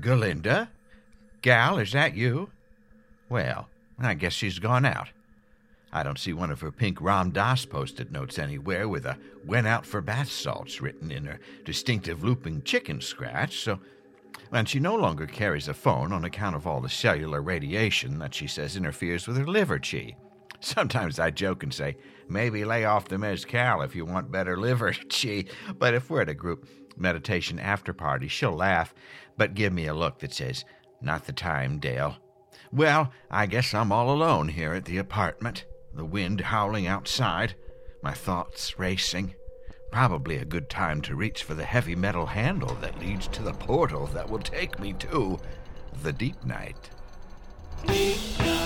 Galinda? Gal, is that you? Well, I guess she's gone out. I don't see one of her pink Ram Dass post-it notes anywhere with a went out for bath salts written in her distinctive looping chicken scratch, so and she no longer carries a phone on account of all the cellular radiation that she says interferes with her liver chi. Sometimes I joke and say, maybe lay off the mezcal if you want better liver chi, but if we're at a group meditation after party, she'll laugh, but give me a look that says, not the time, Dale. Well, I guess I'm all alone here at the apartment, the wind howling outside, my thoughts racing. Probably a good time to reach for the heavy metal handle that leads to the portal that will take me to the deep night. Deep night,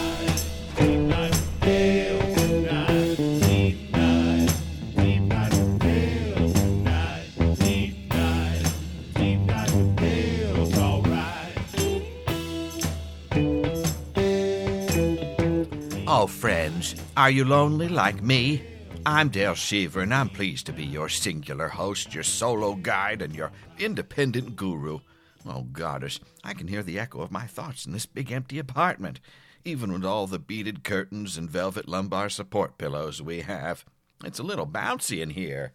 Oh, friends, are you lonely like me? I'm Dale Shiver, and I'm pleased to be your singular host, your solo guide, and your independent guru. Oh, goddess, I can hear the echo of my thoughts in this big empty apartment, even with all the beaded curtains and velvet lumbar support pillows we have. It's a little bouncy in here.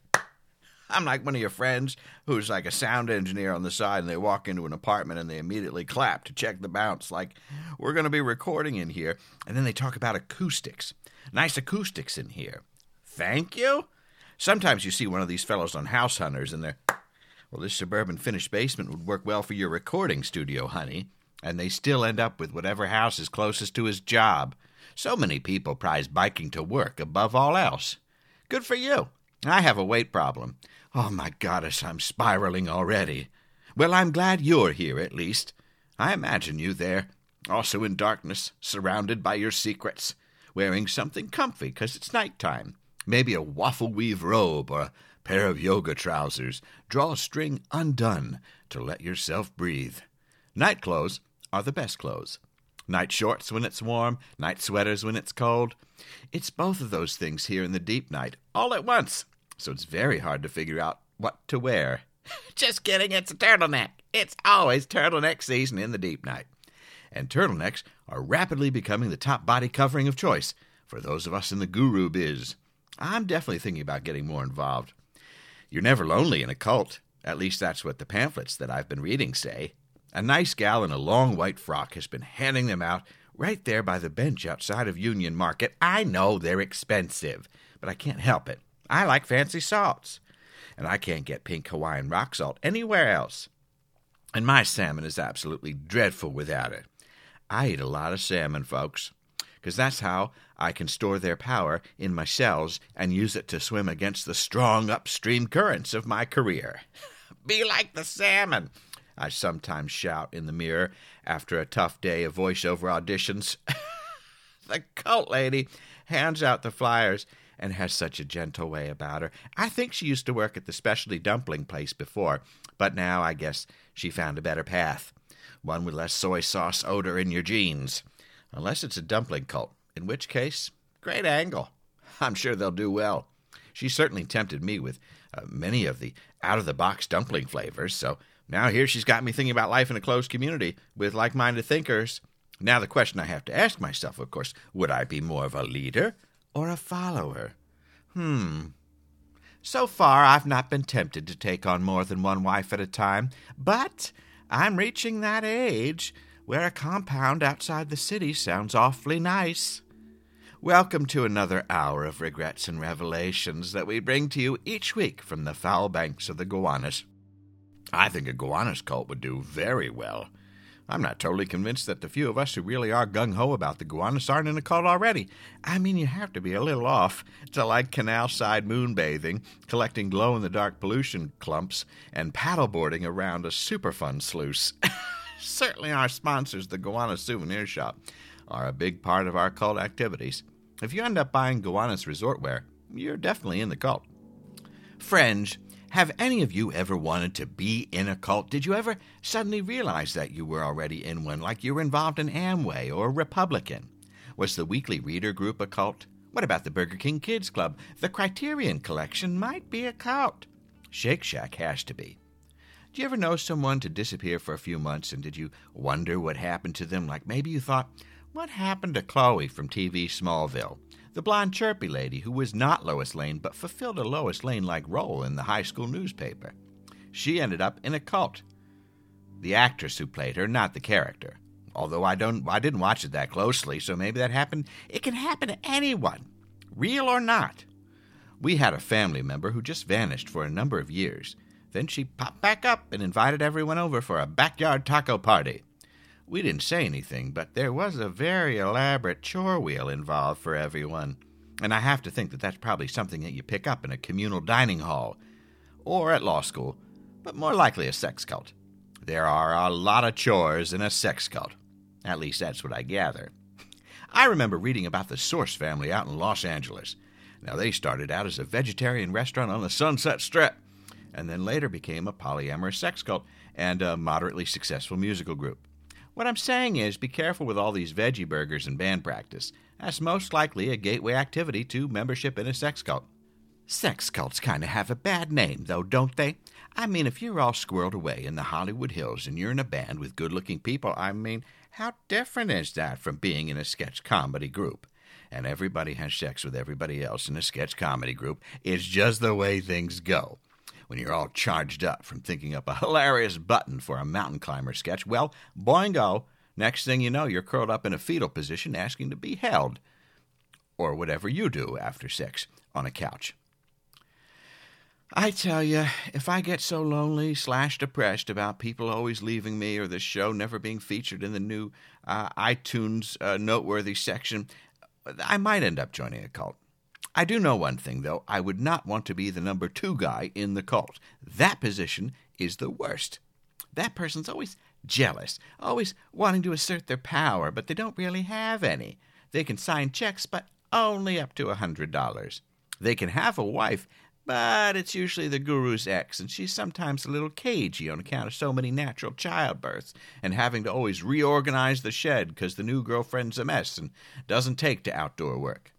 I'm like one of your friends who's like a sound engineer on the side, and they walk into an apartment and they immediately clap to check the bounce, like, we're going to be recording in here. And then they talk about acoustics. Nice acoustics in here. Thank you? Sometimes you see one of these fellows on House Hunters and they're, well, this suburban finished basement would work well for your recording studio, honey. And they still end up with whatever house is closest to his job. So many people prize biking to work above all else. Good for you. I have a weight problem. Oh, my goddess, I'm spiraling already. Well, I'm glad you're here, at least. I imagine you there, also in darkness, surrounded by your secrets, wearing something comfy 'cause it's night time maybe a waffle weave robe or a pair of yoga trousers. Draw a string undone to let yourself breathe. Night clothes are the best clothes. Night shorts when it's warm, night sweaters when it's cold. It's both of those things here in the deep night, all at once, so it's very hard to figure out what to wear. Just kidding, it's a turtleneck. It's always turtleneck season in the deep night. And turtlenecks are rapidly becoming the top body covering of choice for those of us in the guru biz. I'm definitely thinking about getting more involved. You're never lonely in a cult. At least that's what the pamphlets that I've been reading say. A nice gal in a long white frock has been handing them out right there by the bench outside of Union Market. I know they're expensive, but I can't help it. I like fancy salts, and I can't get pink Hawaiian rock salt anywhere else. And my salmon is absolutely dreadful without it. I eat a lot of salmon, folks because that's how I can store their power in my cells and use it to swim against the strong upstream currents of my career. Be like the salmon, I sometimes shout in the mirror after a tough day of voiceover auditions. the cult lady hands out the flyers and has such a gentle way about her. I think she used to work at the specialty dumpling place before, but now I guess she found a better path. One with less soy sauce odor in your jeans. Unless it's a dumpling cult, in which case, great angle. I'm sure they'll do well. She certainly tempted me with uh, many of the out of the box dumpling flavors, so now here she's got me thinking about life in a closed community with like minded thinkers. Now, the question I have to ask myself, of course, would I be more of a leader or a follower? Hmm. So far, I've not been tempted to take on more than one wife at a time, but I'm reaching that age where a compound outside the city sounds awfully nice. Welcome to another hour of regrets and revelations that we bring to you each week from the foul banks of the Gowanus. I think a Gowanus cult would do very well. I'm not totally convinced that the few of us who really are gung ho about the Gowanus aren't in a cult already. I mean, you have to be a little off to like canal side moonbathing, collecting glow in the dark pollution clumps, and paddleboarding around a Superfund sluice. certainly our sponsors, the Gowanus Souvenir Shop, are a big part of our cult activities. If you end up buying Gowanus resort wear, you're definitely in the cult. Friends, have any of you ever wanted to be in a cult? Did you ever suddenly realize that you were already in one, like you were involved in Amway or Republican? Was the Weekly Reader Group a cult? What about the Burger King Kids Club? The Criterion Collection might be a cult. Shake Shack has to be. Do you ever know someone to disappear for a few months and did you wonder what happened to them? Like maybe you thought, what happened to Chloe from TV Smallville? The blonde chirpy lady who was not Lois Lane but fulfilled a Lois Lane like role in the high school newspaper. She ended up in a cult. The actress who played her, not the character. Although I don't I didn't watch it that closely, so maybe that happened. It can happen to anyone, real or not. We had a family member who just vanished for a number of years. Then she popped back up and invited everyone over for a backyard taco party. We didn't say anything, but there was a very elaborate chore wheel involved for everyone. And I have to think that that's probably something that you pick up in a communal dining hall or at law school, but more likely a sex cult. There are a lot of chores in a sex cult. At least that's what I gather. I remember reading about the Source family out in Los Angeles. Now, they started out as a vegetarian restaurant on the Sunset Strip, and then later became a polyamorous sex cult and a moderately successful musical group. What I'm saying is be careful with all these veggie burgers and band practice. That's most likely a gateway activity to membership in a sex cult. Sex cults kind of have a bad name, though, don't they? I mean, if you're all squirreled away in the Hollywood Hills and you're in a band with good looking people, I mean, how different is that from being in a sketch comedy group? and everybody has sex with everybody else in a sketch comedy group. It's just the way things go. When you're all charged up from thinking up a hilarious button for a mountain climber sketch, well, boingo, next thing you know, you're curled up in a fetal position asking to be held. Or whatever you do after sex on a couch. I tell you, if I get so lonely slash depressed about people always leaving me or this show never being featured in the new uh, iTunes uh, noteworthy section, I might end up joining a cult. I do know one thing, though. I would not want to be the number two guy in the cult. That position is the worst. That person's always jealous, always wanting to assert their power, but they don't really have any. They can sign checks, but only up to a hundred dollars. They can have a wife, but it's usually the guru's ex, and she's sometimes a little cagey on account of so many natural childbirths and having to always reorganize the shed because the new girlfriend's a mess and doesn't take to outdoor work.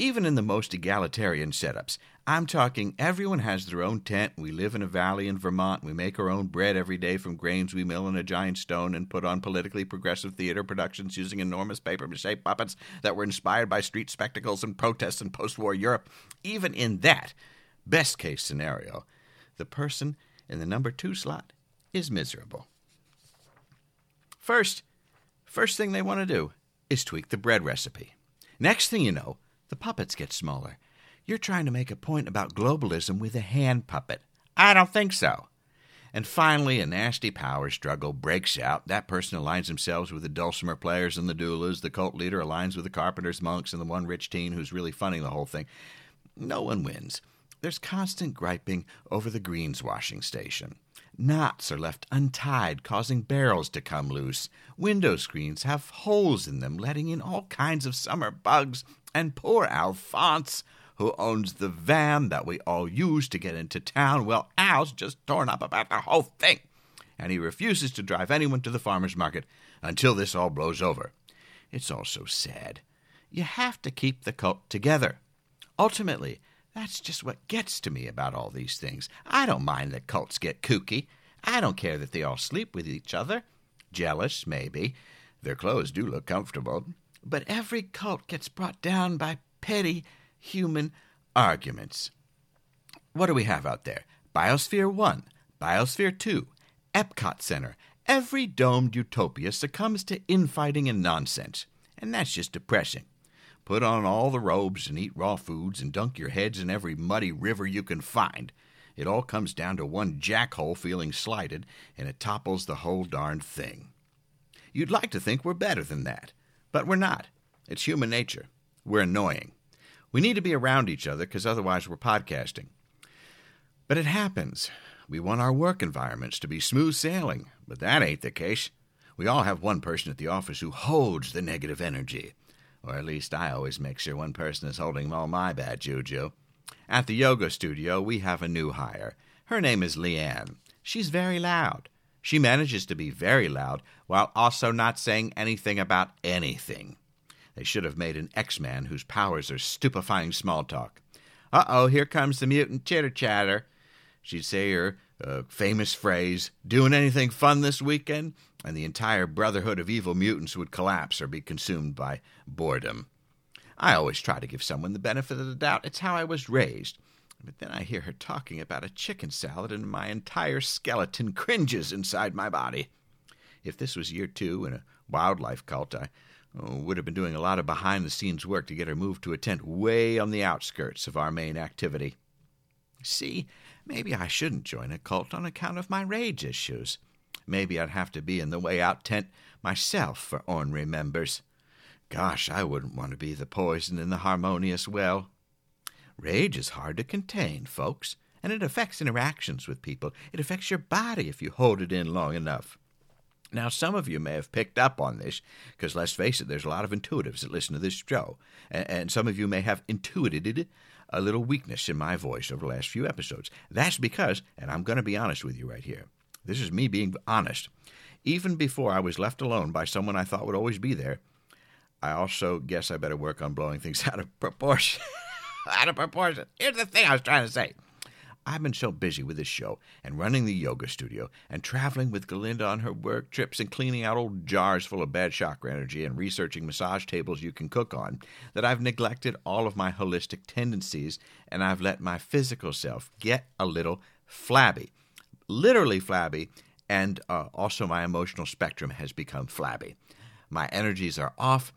Even in the most egalitarian setups, I'm talking everyone has their own tent. We live in a valley in Vermont. We make our own bread every day from grains we mill in a giant stone and put on politically progressive theater productions using enormous paper mache puppets that were inspired by street spectacles and protests in post war Europe. Even in that, best case scenario, the person in the number two slot is miserable. First, first thing they want to do is tweak the bread recipe. Next thing you know, the puppets get smaller. You're trying to make a point about globalism with a hand puppet. I don't think so. And finally, a nasty power struggle breaks out. That person aligns themselves with the dulcimer players and the doulas. The cult leader aligns with the carpenters, monks, and the one rich teen who's really funding the whole thing. No one wins. There's constant griping over the greens washing station. Knots are left untied, causing barrels to come loose. Window screens have holes in them, letting in all kinds of summer bugs. And poor Alphonse, who owns the van that we all use to get into town, well, Al's just torn up about the whole thing. And he refuses to drive anyone to the farmer's market until this all blows over. It's all so sad. You have to keep the cult together. Ultimately, that's just what gets to me about all these things. I don't mind that cults get kooky. I don't care that they all sleep with each other. Jealous, maybe. Their clothes do look comfortable. But every cult gets brought down by petty human arguments. What do we have out there? Biosphere 1, Biosphere 2, Epcot Center. Every domed utopia succumbs to infighting and nonsense. And that's just depressing. Put on all the robes and eat raw foods and dunk your heads in every muddy river you can find. It all comes down to one jackhole feeling slighted, and it topples the whole darned thing. You'd like to think we're better than that, but we're not. It's human nature. We're annoying. We need to be around each other because otherwise we're podcasting. But it happens. We want our work environments to be smooth sailing, but that ain't the case. We all have one person at the office who holds the negative energy. Or at least I always make sure one person is holding all my bad juju. At the yoga studio, we have a new hire. Her name is Leanne. She's very loud. She manages to be very loud while also not saying anything about anything. They should have made an X Man whose powers are stupefying small talk. Uh oh, here comes the mutant chitter chatter. She'd say her uh, famous phrase, doing anything fun this weekend? And the entire brotherhood of evil mutants would collapse or be consumed by boredom. I always try to give someone the benefit of the doubt. It's how I was raised. But then I hear her talking about a chicken salad, and my entire skeleton cringes inside my body. If this was year two in a wildlife cult, I oh, would have been doing a lot of behind the scenes work to get her moved to a tent way on the outskirts of our main activity. See, maybe I shouldn't join a cult on account of my rage issues. Maybe I'd have to be in the way out tent myself for ornery members. Gosh, I wouldn't want to be the poison in the harmonious well. Rage is hard to contain, folks, and it affects interactions with people. It affects your body if you hold it in long enough. Now, some of you may have picked up on this, because let's face it, there's a lot of intuitives that listen to this show, and, some of you may have intuited a little weakness in my voice over the last few episodes. That's because, and I'm going to be honest with you right here, this is me being honest. Even before I was left alone by someone I thought would always be there, I also guess I better work on blowing things out of proportion. Out of proportion. Here's the thing I was trying to say. I've been so busy with this show and running the yoga studio and traveling with Galinda on her work trips and cleaning out old jars full of bad chakra energy and researching massage tables you can cook on that I've neglected all of my holistic tendencies and I've let my physical self get a little flabby. Literally flabby, and uh, also my emotional spectrum has become flabby. My energies are off,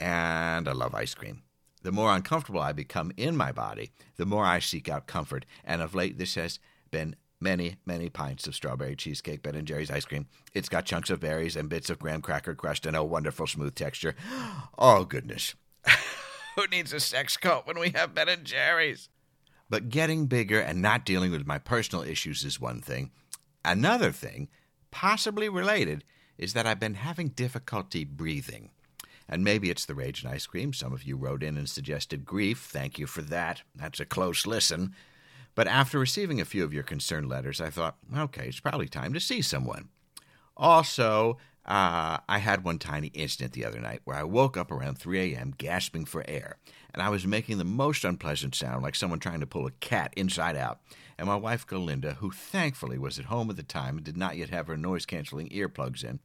and I love ice cream. The more uncomfortable I become in my body, the more I seek out comfort. And of late, this has been many, many pints of strawberry cheesecake, Ben and Jerry's ice cream. It's got chunks of berries and bits of graham cracker crust and a wonderful smooth texture. Oh, goodness. Who needs a sex coat when we have Ben and Jerry's? But getting bigger and not dealing with my personal issues is one thing. Another thing, possibly related, is that I've been having difficulty breathing. And maybe it's the rage and ice cream. Some of you wrote in and suggested grief. Thank you for that. That's a close listen. But after receiving a few of your concern letters, I thought, okay, it's probably time to see someone. Also, uh, I had one tiny incident the other night where I woke up around 3 a.m. gasping for air, and I was making the most unpleasant sound like someone trying to pull a cat inside out. And my wife, Galinda, who thankfully was at home at the time and did not yet have her noise canceling earplugs in,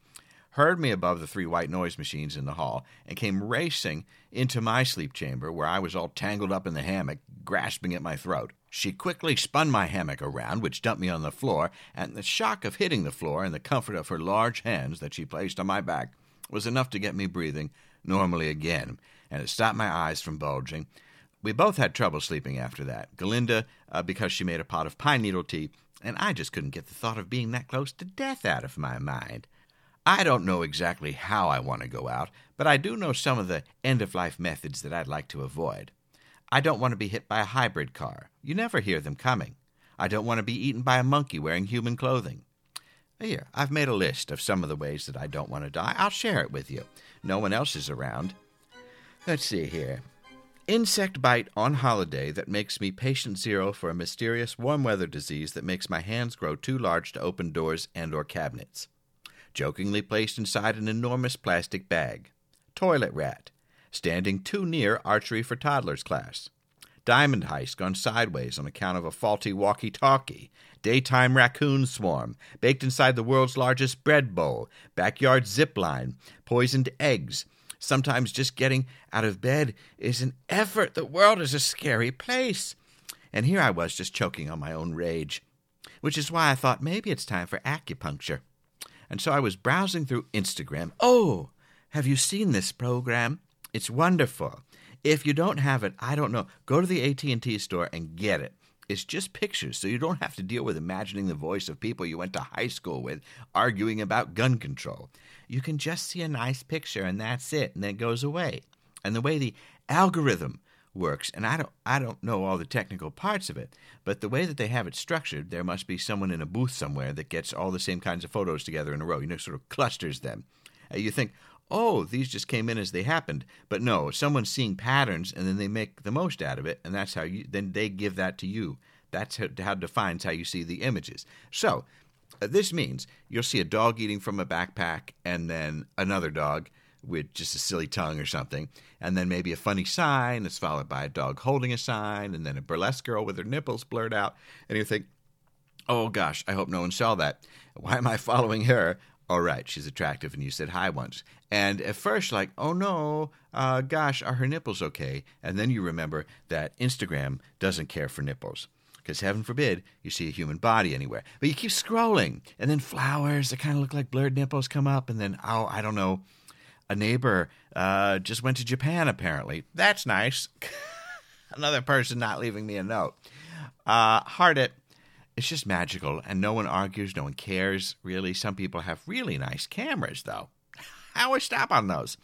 heard me above the three white noise machines in the hall, and came racing into my sleep chamber where I was all tangled up in the hammock, grasping at my throat. She quickly spun my hammock around, which dumped me on the floor, and the shock of hitting the floor and the comfort of her large hands that she placed on my back was enough to get me breathing normally again, and it stopped my eyes from bulging. We both had trouble sleeping after that. Galinda, uh, because she made a pot of pine needle tea, and I just couldn't get the thought of being that close to death out of my mind. I don't know exactly how I want to go out, but I do know some of the end of life methods that I'd like to avoid. I don't want to be hit by a hybrid car. You never hear them coming. I don't want to be eaten by a monkey wearing human clothing. Here, I've made a list of some of the ways that I don't want to die. I'll share it with you. No one else is around. Let's see here. Insect bite on holiday that makes me patient zero for a mysterious warm weather disease that makes my hands grow too large to open doors and or cabinets jokingly placed inside an enormous plastic bag. Toilet rat, standing too near archery for toddlers class. Diamond heist gone sideways on account of a faulty walkie talkie. Daytime raccoon swarm, baked inside the world's largest bread bowl. Backyard zip line, poisoned eggs. Sometimes just getting out of bed is an effort. The world is a scary place. And here I was just choking on my own rage. Which is why I thought maybe it's time for acupuncture. And so I was browsing through Instagram. Oh, have you seen this program? It's wonderful. If you don't have it, I don't know. Go to the AT&T store and get it. It's just pictures, so you don't have to deal with imagining the voice of people you went to high school with arguing about gun control. You can just see a nice picture and that's it, and then it goes away. And the way the algorithm works. And I don't I don't know all the technical parts of it, but the way that they have it structured, there must be someone in a booth somewhere that gets all the same kinds of photos together in a row. You know, sort of clusters them. You think, oh, these just came in as they happened, but no, someone's seeing patterns and then they make the most out of it, and that's how you then they give that to you. That's how, how defines how you see the images. So. Uh, this means you'll see a dog eating from a backpack and then another dog with just a silly tongue or something, and then maybe a funny sign that's followed by a dog holding a sign, and then a burlesque girl with her nipples blurred out, and you think, Oh gosh, I hope no one saw that. Why am I following her? All right, she's attractive, and you said hi once. And at first, like, oh no, uh, gosh, are her nipples okay? And then you remember that Instagram doesn't care for nipples. Because heaven forbid you see a human body anywhere. But you keep scrolling, and then flowers that kind of look like blurred nipples come up, and then, oh, I don't know, a neighbor uh, just went to Japan apparently. That's nice. Another person not leaving me a note. Uh, heart it it's just magical, and no one argues, no one cares, really. Some people have really nice cameras, though. How we stop on those?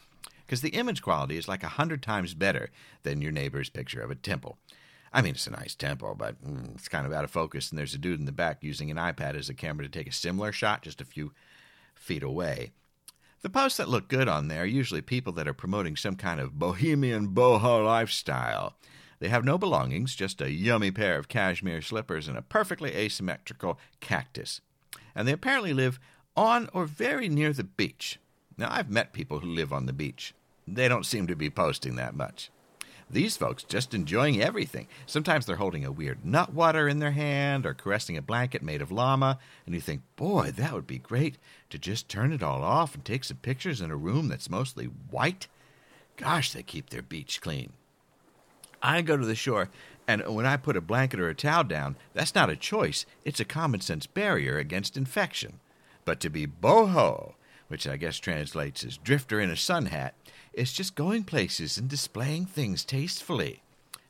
Because the image quality is like a hundred times better than your neighbor's picture of a temple. I mean, it's a nice temple, but mm, it's kind of out of focus, and there's a dude in the back using an iPad as a camera to take a similar shot just a few feet away. The posts that look good on there are usually people that are promoting some kind of bohemian boho lifestyle. They have no belongings, just a yummy pair of cashmere slippers and a perfectly asymmetrical cactus. And they apparently live on or very near the beach. Now, I've met people who live on the beach. They don't seem to be posting that much. These folks just enjoying everything. Sometimes they're holding a weird nut water in their hand or caressing a blanket made of llama, and you think, boy, that would be great to just turn it all off and take some pictures in a room that's mostly white. Gosh, they keep their beach clean. I go to the shore, and when I put a blanket or a towel down, that's not a choice. It's a common sense barrier against infection. But to be boho, which I guess translates as drifter in a sun hat, is just going places and displaying things tastefully.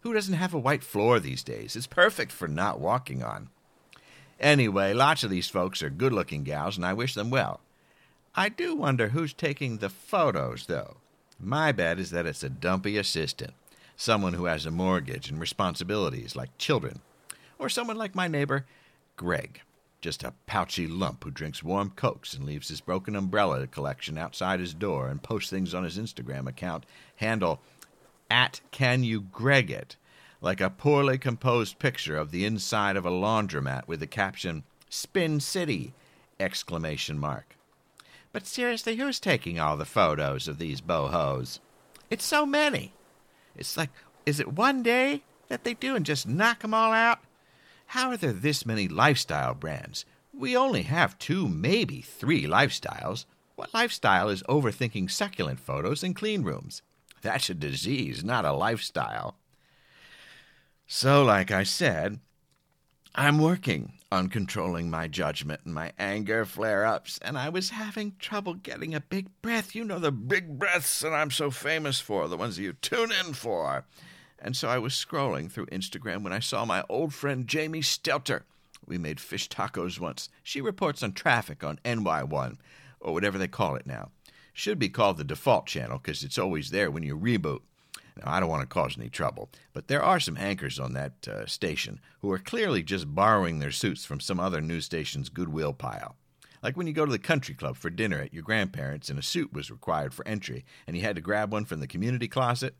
Who doesn't have a white floor these days? It's perfect for not walking on. Anyway, lots of these folks are good looking gals, and I wish them well. I do wonder who's taking the photos, though. My bet is that it's a dumpy assistant someone who has a mortgage and responsibilities like children, or someone like my neighbor, Greg, just a pouchy lump who drinks warm cokes and leaves his broken umbrella collection outside his door and posts things on his Instagram account, handle at Can You Greg It, like a poorly composed picture of the inside of a laundromat with the caption Spin City! exclamation mark. But seriously, who's taking all the photos of these bohos? It's so many. It's like, is it one day that they do and just knock knock 'em all out? How are there this many lifestyle brands? We only have two, maybe three lifestyles. What lifestyle is overthinking succulent photos in clean rooms? That's a disease, not a lifestyle. So, like I said, I'm working on controlling my judgment and my anger flare ups, and I was having trouble getting a big breath. You know, the big breaths that I'm so famous for, the ones you tune in for. And so I was scrolling through Instagram when I saw my old friend Jamie Stelter. We made fish tacos once. She reports on traffic on NY1, or whatever they call it now. Should be called the default channel because it's always there when you reboot. Now, I don't want to cause any trouble, but there are some anchors on that uh, station who are clearly just borrowing their suits from some other news station's goodwill pile. Like when you go to the country club for dinner at your grandparents' and a suit was required for entry and you had to grab one from the community closet.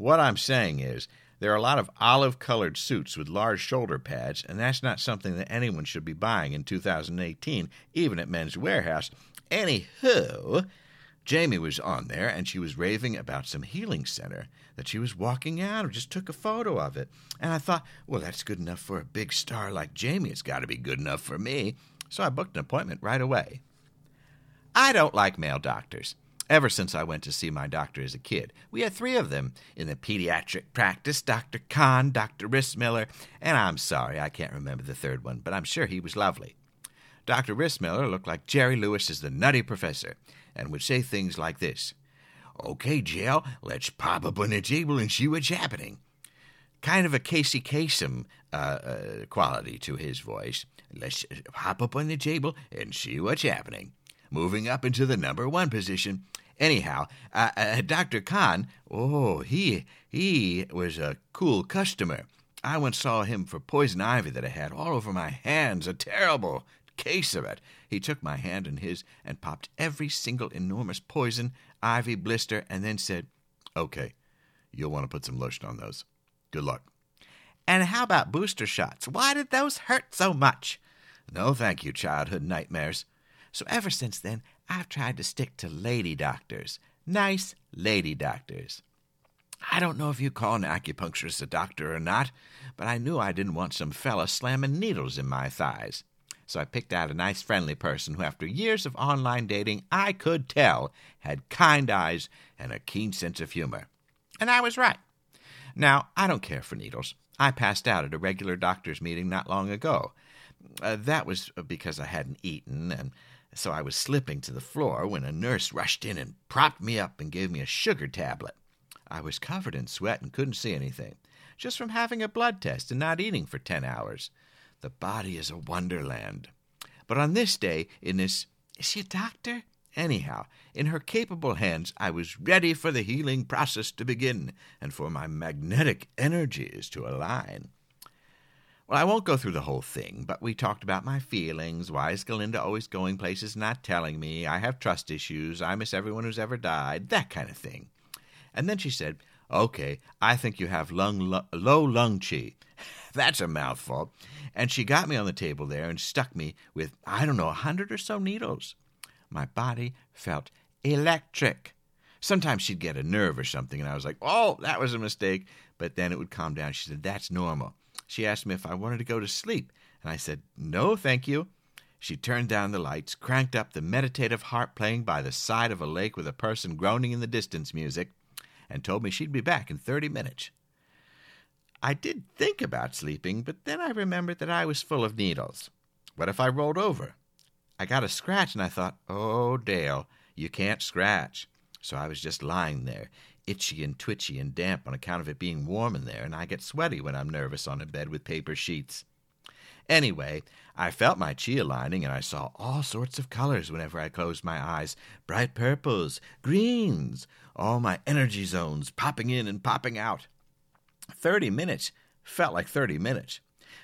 What I'm saying is, there are a lot of olive colored suits with large shoulder pads, and that's not something that anyone should be buying in 2018, even at Men's Wearhouse. Anywho, Jamie was on there and she was raving about some healing center that she was walking out or just took a photo of it. And I thought, well, that's good enough for a big star like Jamie. It's got to be good enough for me. So I booked an appointment right away. I don't like male doctors. Ever since I went to see my doctor as a kid, we had three of them in the pediatric practice Dr. Kahn, Dr. Rissmiller, and I'm sorry I can't remember the third one, but I'm sure he was lovely. Dr. Rissmiller looked like Jerry Lewis as the nutty professor and would say things like this Okay, Jill, let's pop up on the table and see what's happening. Kind of a Casey Kasem uh, uh, quality to his voice. Let's hop up on the table and see what's happening. Moving up into the number one position. Anyhow, uh, uh Dr. Kahn, oh, he he was a cool customer. I once saw him for poison ivy that I had all over my hands. A terrible, case of it. He took my hand in his and popped every single enormous poison, ivy blister, and then said, Okay, you'll want to put some lotion on those. Good luck. And how about booster shots? Why did those hurt so much? No, thank you, childhood nightmares. So ever since then, I've tried to stick to lady doctors. Nice lady doctors. I don't know if you call an acupuncturist a doctor or not, but I knew I didn't want some fella slamming needles in my thighs. So I picked out a nice, friendly person who, after years of online dating, I could tell had kind eyes and a keen sense of humor. And I was right. Now, I don't care for needles. I passed out at a regular doctor's meeting not long ago. Uh, that was because I hadn't eaten, and so I was slipping to the floor when a nurse rushed in and propped me up and gave me a sugar tablet. I was covered in sweat and couldn't see anything, just from having a blood test and not eating for ten hours. The body is a wonderland. But on this day, in this. Is she a doctor? Anyhow, in her capable hands, I was ready for the healing process to begin and for my magnetic energies to align. Well, I won't go through the whole thing, but we talked about my feelings. Why is Galinda always going places not telling me? I have trust issues. I miss everyone who's ever died. That kind of thing. And then she said, Okay, I think you have lung, lo- low lung chi. That's a mouthful. And she got me on the table there and stuck me with, I don't know, a hundred or so needles. My body felt electric. Sometimes she'd get a nerve or something, and I was like, oh, that was a mistake. But then it would calm down. She said, that's normal. She asked me if I wanted to go to sleep, and I said, no, thank you. She turned down the lights, cranked up the meditative harp playing by the side of a lake with a person groaning in the distance music, and told me she'd be back in 30 minutes. I did think about sleeping, but then I remembered that I was full of needles. What if I rolled over? I got a scratch and I thought, oh, Dale, you can't scratch. So I was just lying there, itchy and twitchy and damp on account of it being warm in there, and I get sweaty when I'm nervous on a bed with paper sheets. Anyway, I felt my chi aligning and I saw all sorts of colors whenever I closed my eyes bright purples, greens, all my energy zones popping in and popping out. Thirty minutes felt like thirty minutes.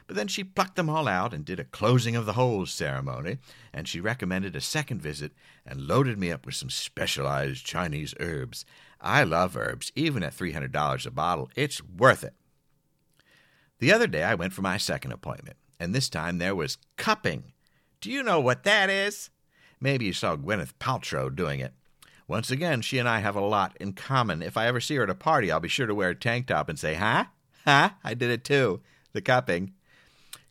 But then she plucked them all out and did a closing of the holes ceremony, and she recommended a second visit and loaded me up with some specialized Chinese herbs. I love herbs, even at $300 a bottle. It's worth it. The other day I went for my second appointment, and this time there was cupping. Do you know what that is? Maybe you saw Gwyneth Paltrow doing it. Once again, she and I have a lot in common. If I ever see her at a party, I'll be sure to wear a tank top and say, Huh? Huh? I did it too. The cupping.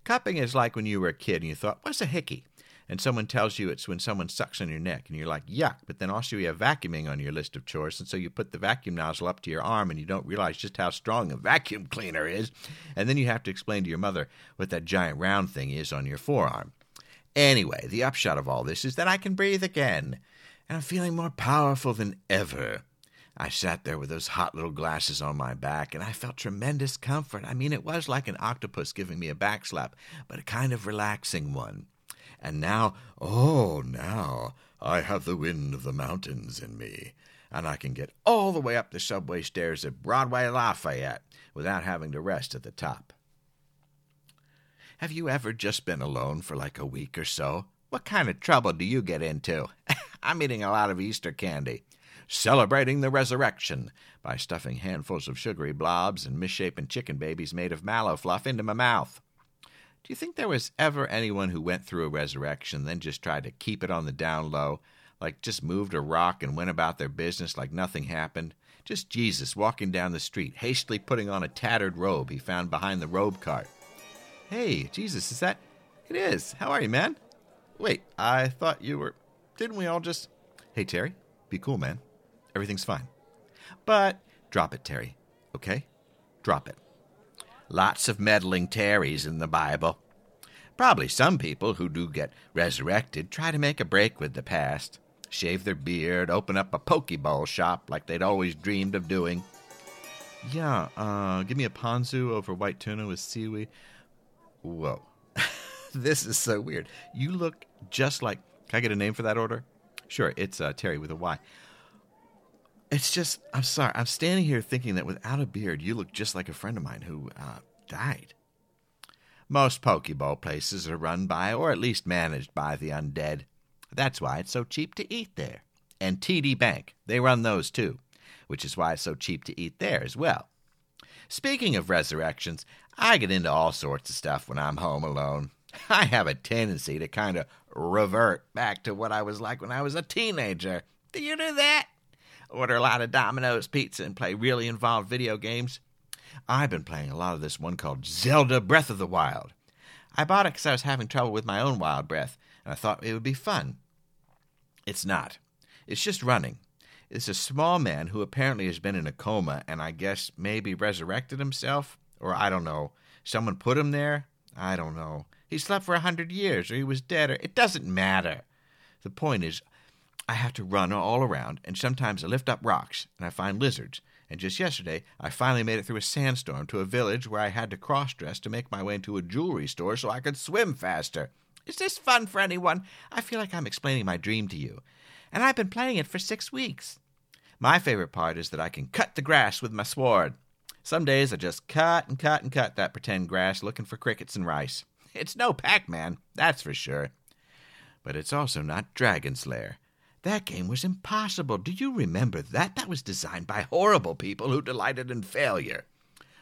Cupping is like when you were a kid and you thought, What's a hickey? And someone tells you it's when someone sucks on your neck and you're like, Yuck. But then also you have vacuuming on your list of chores. And so you put the vacuum nozzle up to your arm and you don't realize just how strong a vacuum cleaner is. And then you have to explain to your mother what that giant round thing is on your forearm. Anyway, the upshot of all this is that I can breathe again and I'm feeling more powerful than ever. I sat there with those hot little glasses on my back, and I felt tremendous comfort. I mean, it was like an octopus giving me a back slap, but a kind of relaxing one. And now, oh, now, I have the wind of the mountains in me, and I can get all the way up the subway stairs at Broadway Lafayette without having to rest at the top. Have you ever just been alone for like a week or so? What kind of trouble do you get into? I'm eating a lot of Easter candy. Celebrating the resurrection by stuffing handfuls of sugary blobs and misshapen chicken babies made of mallow fluff into my mouth. Do you think there was ever anyone who went through a resurrection then just tried to keep it on the down low, like just moved a rock and went about their business like nothing happened? Just Jesus walking down the street, hastily putting on a tattered robe he found behind the robe cart. Hey, Jesus, is that? It is. How are you, man? Wait, I thought you were. Didn't we all just. Hey, Terry, be cool, man. Everything's fine. But drop it, Terry. Okay? Drop it. Lots of meddling Terrys in the Bible. Probably some people who do get resurrected try to make a break with the past, shave their beard, open up a poke bowl shop like they'd always dreamed of doing. Yeah, uh, give me a ponzu over white tuna with seaweed. Whoa. this is so weird. You look just like. Can I get a name for that order? Sure, it's uh, Terry with a Y. It's just, I'm sorry. I'm standing here thinking that without a beard, you look just like a friend of mine who uh, died. Most Poke bowl places are run by, or at least managed by, the undead. That's why it's so cheap to eat there. And TD Bank, they run those too, which is why it's so cheap to eat there as well. Speaking of resurrections, I get into all sorts of stuff when I'm home alone. I have a tendency to kind of revert back to what I was like when I was a teenager. Do you do that? Order a lot of Domino's pizza, and play really involved video games. I've been playing a lot of this one called Zelda Breath of the Wild. I bought it because I was having trouble with my own wild breath, and I thought it would be fun. It's not. It's just running. It's a small man who apparently has been in a coma and I guess maybe resurrected himself. Or I don't know. Someone put him there? I don't know. He slept for a hundred years, or he was dead, or it doesn't matter. The point is, I have to run all around, and sometimes I lift up rocks, and I find lizards. And just yesterday, I finally made it through a sandstorm to a village where I had to cross dress to make my way into a jewelry store so I could swim faster. Is this fun for anyone? I feel like I'm explaining my dream to you. And I've been playing it for six weeks. My favorite part is that I can cut the grass with my sword. Some days I just cut and cut and cut that pretend grass looking for crickets and rice. It's no Pac Man, that's for sure. But it's also not Dragon's Lair. That game was impossible. Do you remember that? That was designed by horrible people who delighted in failure.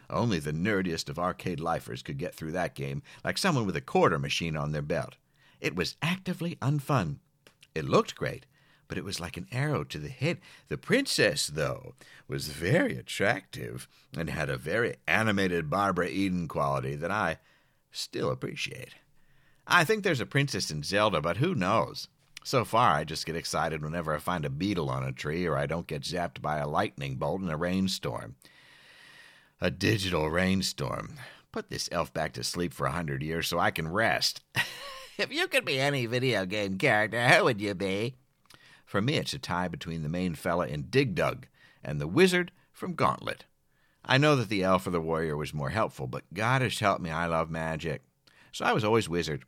Only the nerdiest of arcade lifers could get through that game, like someone with a quarter machine on their belt. It was actively unfun. It looked great, but it was like an arrow to the head. The princess, though, was very attractive and had a very animated Barbara Eden quality that I still appreciate. I think there's a princess in Zelda, but who knows? So far, I just get excited whenever I find a beetle on a tree or I don't get zapped by a lightning bolt in a rainstorm. A digital rainstorm. Put this elf back to sleep for a hundred years so I can rest. if you could be any video game character, who would you be? For me, it's a tie between the main fella in Dig Dug and the wizard from Gauntlet. I know that the elf or the warrior was more helpful, but God has helped me, I love magic. So I was always wizard.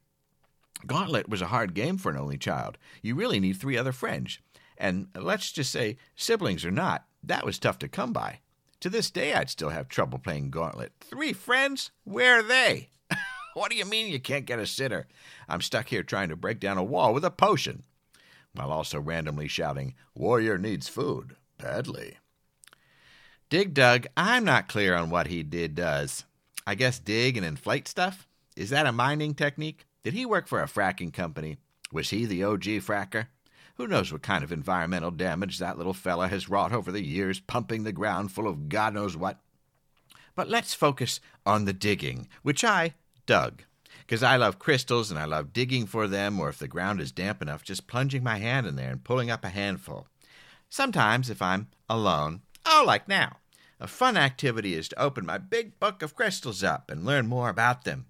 Gauntlet was a hard game for an only child. You really need three other friends. And let's just say, siblings or not, that was tough to come by. To this day, I'd still have trouble playing Gauntlet. Three friends? Where are they? what do you mean you can't get a sitter? I'm stuck here trying to break down a wall with a potion, while also randomly shouting, Warrior needs food, badly. Dig Dug, I'm not clear on what he did does. I guess dig and inflate stuff? Is that a mining technique? Did he work for a fracking company? Was he the OG fracker? Who knows what kind of environmental damage that little fella has wrought over the years, pumping the ground full of God knows what? But let's focus on the digging, which I dug. Because I love crystals and I love digging for them, or if the ground is damp enough, just plunging my hand in there and pulling up a handful. Sometimes, if I'm alone, oh, like now, a fun activity is to open my big book of crystals up and learn more about them.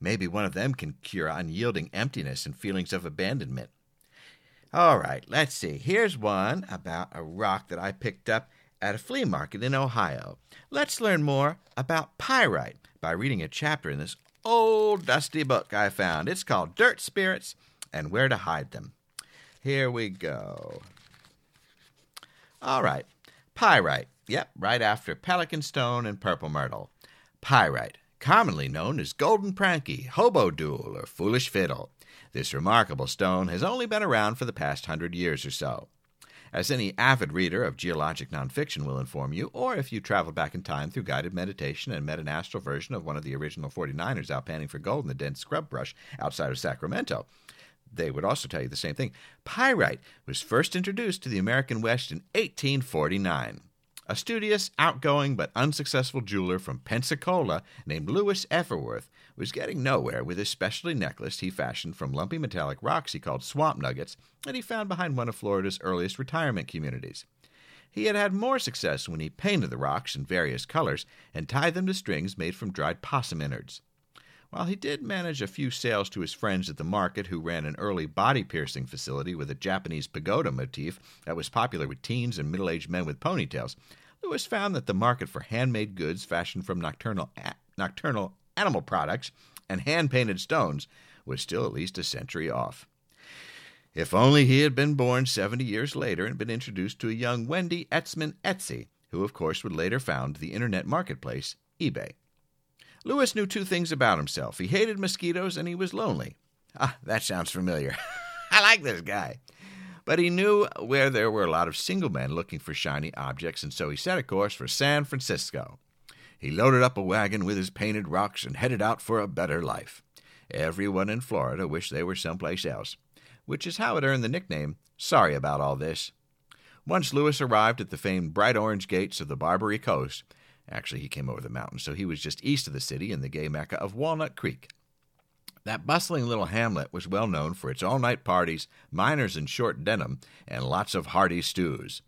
Maybe one of them can cure unyielding emptiness and feelings of abandonment. All right, let's see. Here's one about a rock that I picked up at a flea market in Ohio. Let's learn more about pyrite by reading a chapter in this old dusty book I found. It's called Dirt Spirits and Where to Hide Them. Here we go. All right, pyrite. Yep, right after pelican stone and purple myrtle. Pyrite commonly known as golden pranky, hobodool, or foolish fiddle. This remarkable stone has only been around for the past hundred years or so. As any avid reader of geologic nonfiction will inform you, or if you travel back in time through guided meditation and met an astral version of one of the original 49ers out panning for gold in the dense scrub brush outside of Sacramento, they would also tell you the same thing. Pyrite was first introduced to the American West in 1849. A studious, outgoing, but unsuccessful jeweler from Pensacola named Louis Efferworth was getting nowhere with his specialty necklace he fashioned from lumpy metallic rocks he called swamp nuggets that he found behind one of Florida's earliest retirement communities. He had had more success when he painted the rocks in various colors and tied them to strings made from dried possum innards. While he did manage a few sales to his friends at the market who ran an early body piercing facility with a Japanese pagoda motif that was popular with teens and middle aged men with ponytails, Lewis found that the market for handmade goods fashioned from nocturnal, a- nocturnal animal products and hand painted stones was still at least a century off. If only he had been born 70 years later and been introduced to a young Wendy Etzman Etsy, who of course would later found the internet marketplace, eBay. Louis knew two things about himself. He hated mosquitoes and he was lonely. Ah, that sounds familiar. I like this guy. But he knew where there were a lot of single men looking for shiny objects, and so he set a course for San Francisco. He loaded up a wagon with his painted rocks and headed out for a better life. Everyone in Florida wished they were someplace else, which is how it earned the nickname Sorry About All This. Once Lewis arrived at the famed bright orange gates of the Barbary Coast, actually, he came over the mountains, so he was just east of the city in the gay mecca of Walnut Creek. That bustling little hamlet was well known for its all night parties, miners in short denim, and lots of hearty stews.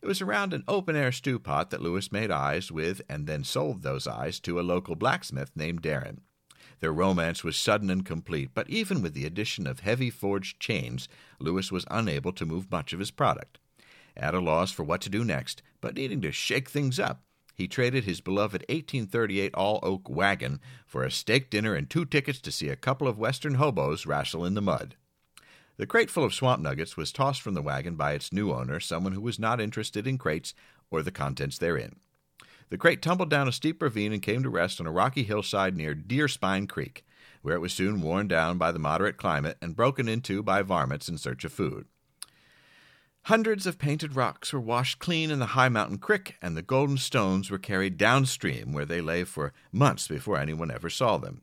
It was around an open air stew pot that Lewis made eyes with and then sold those eyes to a local blacksmith named Darren. Their romance was sudden and complete, but even with the addition of heavy forged chains, Lewis was unable to move much of his product. At a loss for what to do next, but needing to shake things up, he traded his beloved 1838 all oak wagon for a steak dinner and two tickets to see a couple of western hobos wrestle in the mud. The crate full of swamp nuggets was tossed from the wagon by its new owner, someone who was not interested in crates or the contents therein. The crate tumbled down a steep ravine and came to rest on a rocky hillside near Deer Spine Creek, where it was soon worn down by the moderate climate and broken into by varmints in search of food. Hundreds of painted rocks were washed clean in the high mountain creek, and the golden stones were carried downstream, where they lay for months before anyone ever saw them.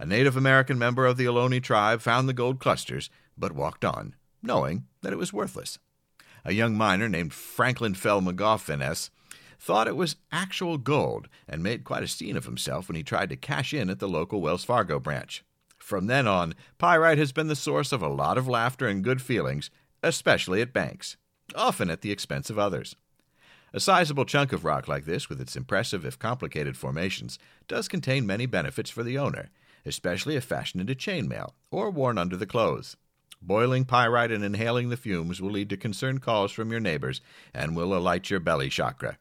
A Native American member of the Ohlone tribe found the gold clusters, but walked on, knowing that it was worthless. A young miner named Franklin Fell McGoffin thought it was actual gold and made quite a scene of himself when he tried to cash in at the local Wells Fargo branch. From then on, pyrite has been the source of a lot of laughter and good feelings, especially at banks, often at the expense of others. A sizable chunk of rock like this, with its impressive if complicated formations, does contain many benefits for the owner, especially if fashioned into chainmail or worn under the clothes. Boiling pyrite and inhaling the fumes will lead to concerned calls from your neighbors and will alight your belly chakra.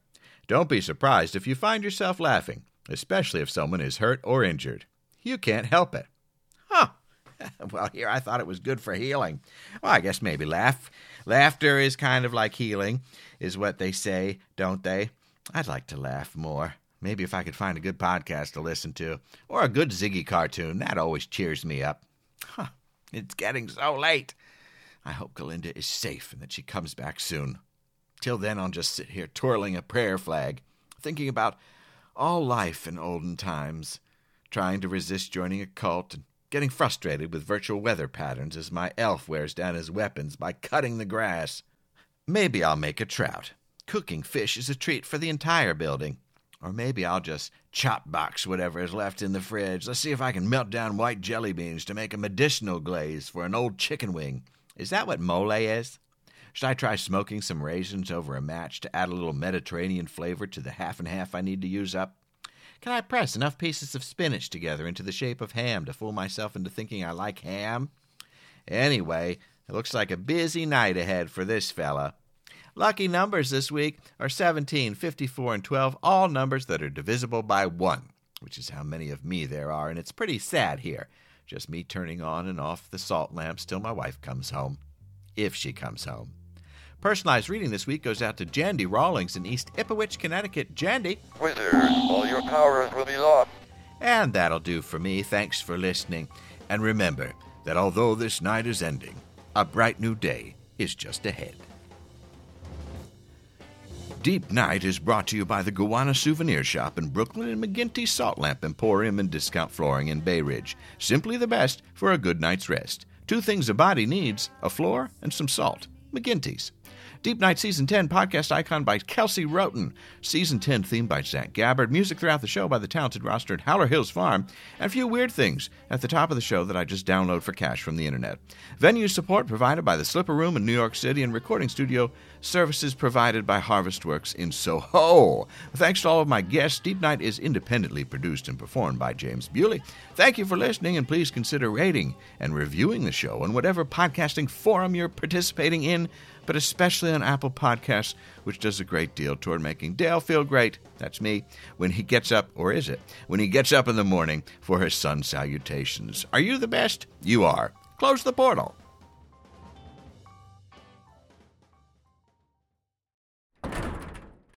Don't be surprised if you find yourself laughing, especially if someone is hurt or injured. You can't help it. Huh. well, here I thought it was good for healing. Well, I guess maybe laugh. Laughter is kind of like healing, is what they say, don't they? I'd like to laugh more. Maybe if I could find a good podcast to listen to, or a good Ziggy cartoon, that always cheers me up. Huh. It's getting so late. I hope Galinda is safe and that she comes back soon. Till then, I'll just sit here twirling a prayer flag, thinking about all life in olden times, trying to resist joining a cult and getting frustrated with virtual weather patterns as my elf wears down his weapons by cutting the grass. Maybe I'll make a trout. Cooking fish is a treat for the entire building. Or maybe I'll just chop box whatever is left in the fridge. Let's see if I can melt down white jelly beans to make a medicinal glaze for an old chicken wing. Is that what mole is? Should I try smoking some raisins over a match to add a little Mediterranean flavor to the half and half I need to use up? Can I press enough pieces of spinach together into the shape of ham to fool myself into thinking I like ham? Anyway, it looks like a busy night ahead for this fella. Lucky numbers this week are 17, 54, and 12, all numbers that are divisible by 1, which is how many of me there are, and it's pretty sad here. Just me turning on and off the salt lamps till my wife comes home. If she comes home. Personalized reading this week goes out to Jandy Rawlings in East Ipswich, Connecticut. Jandy. Wizard, all your powers will be lost. And that'll do for me. Thanks for listening. And remember that although this night is ending, a bright new day is just ahead. Deep Night is brought to you by the Gowanus Souvenir Shop in Brooklyn and McGinty Salt Lamp Emporium and Discount Flooring in Bay Ridge. Simply the best for a good night's rest. Two things a body needs a floor and some salt. McGinty's. Deep Night Season 10 podcast icon by Kelsey Roten. Season 10 theme by Zach Gabbard. Music throughout the show by the talented roster at Howler Hills Farm. And a few weird things at the top of the show that I just download for cash from the internet. Venue support provided by the Slipper Room in New York City and recording studio services provided by Harvestworks in Soho. Thanks to all of my guests. Deep Night is independently produced and performed by James Bewley. Thank you for listening, and please consider rating and reviewing the show on whatever podcasting forum you're participating in but especially on Apple Podcasts, which does a great deal toward making Dale feel great. That's me. When he gets up, or is it? When he gets up in the morning for his sun salutations. Are you the best? You are. Close the portal.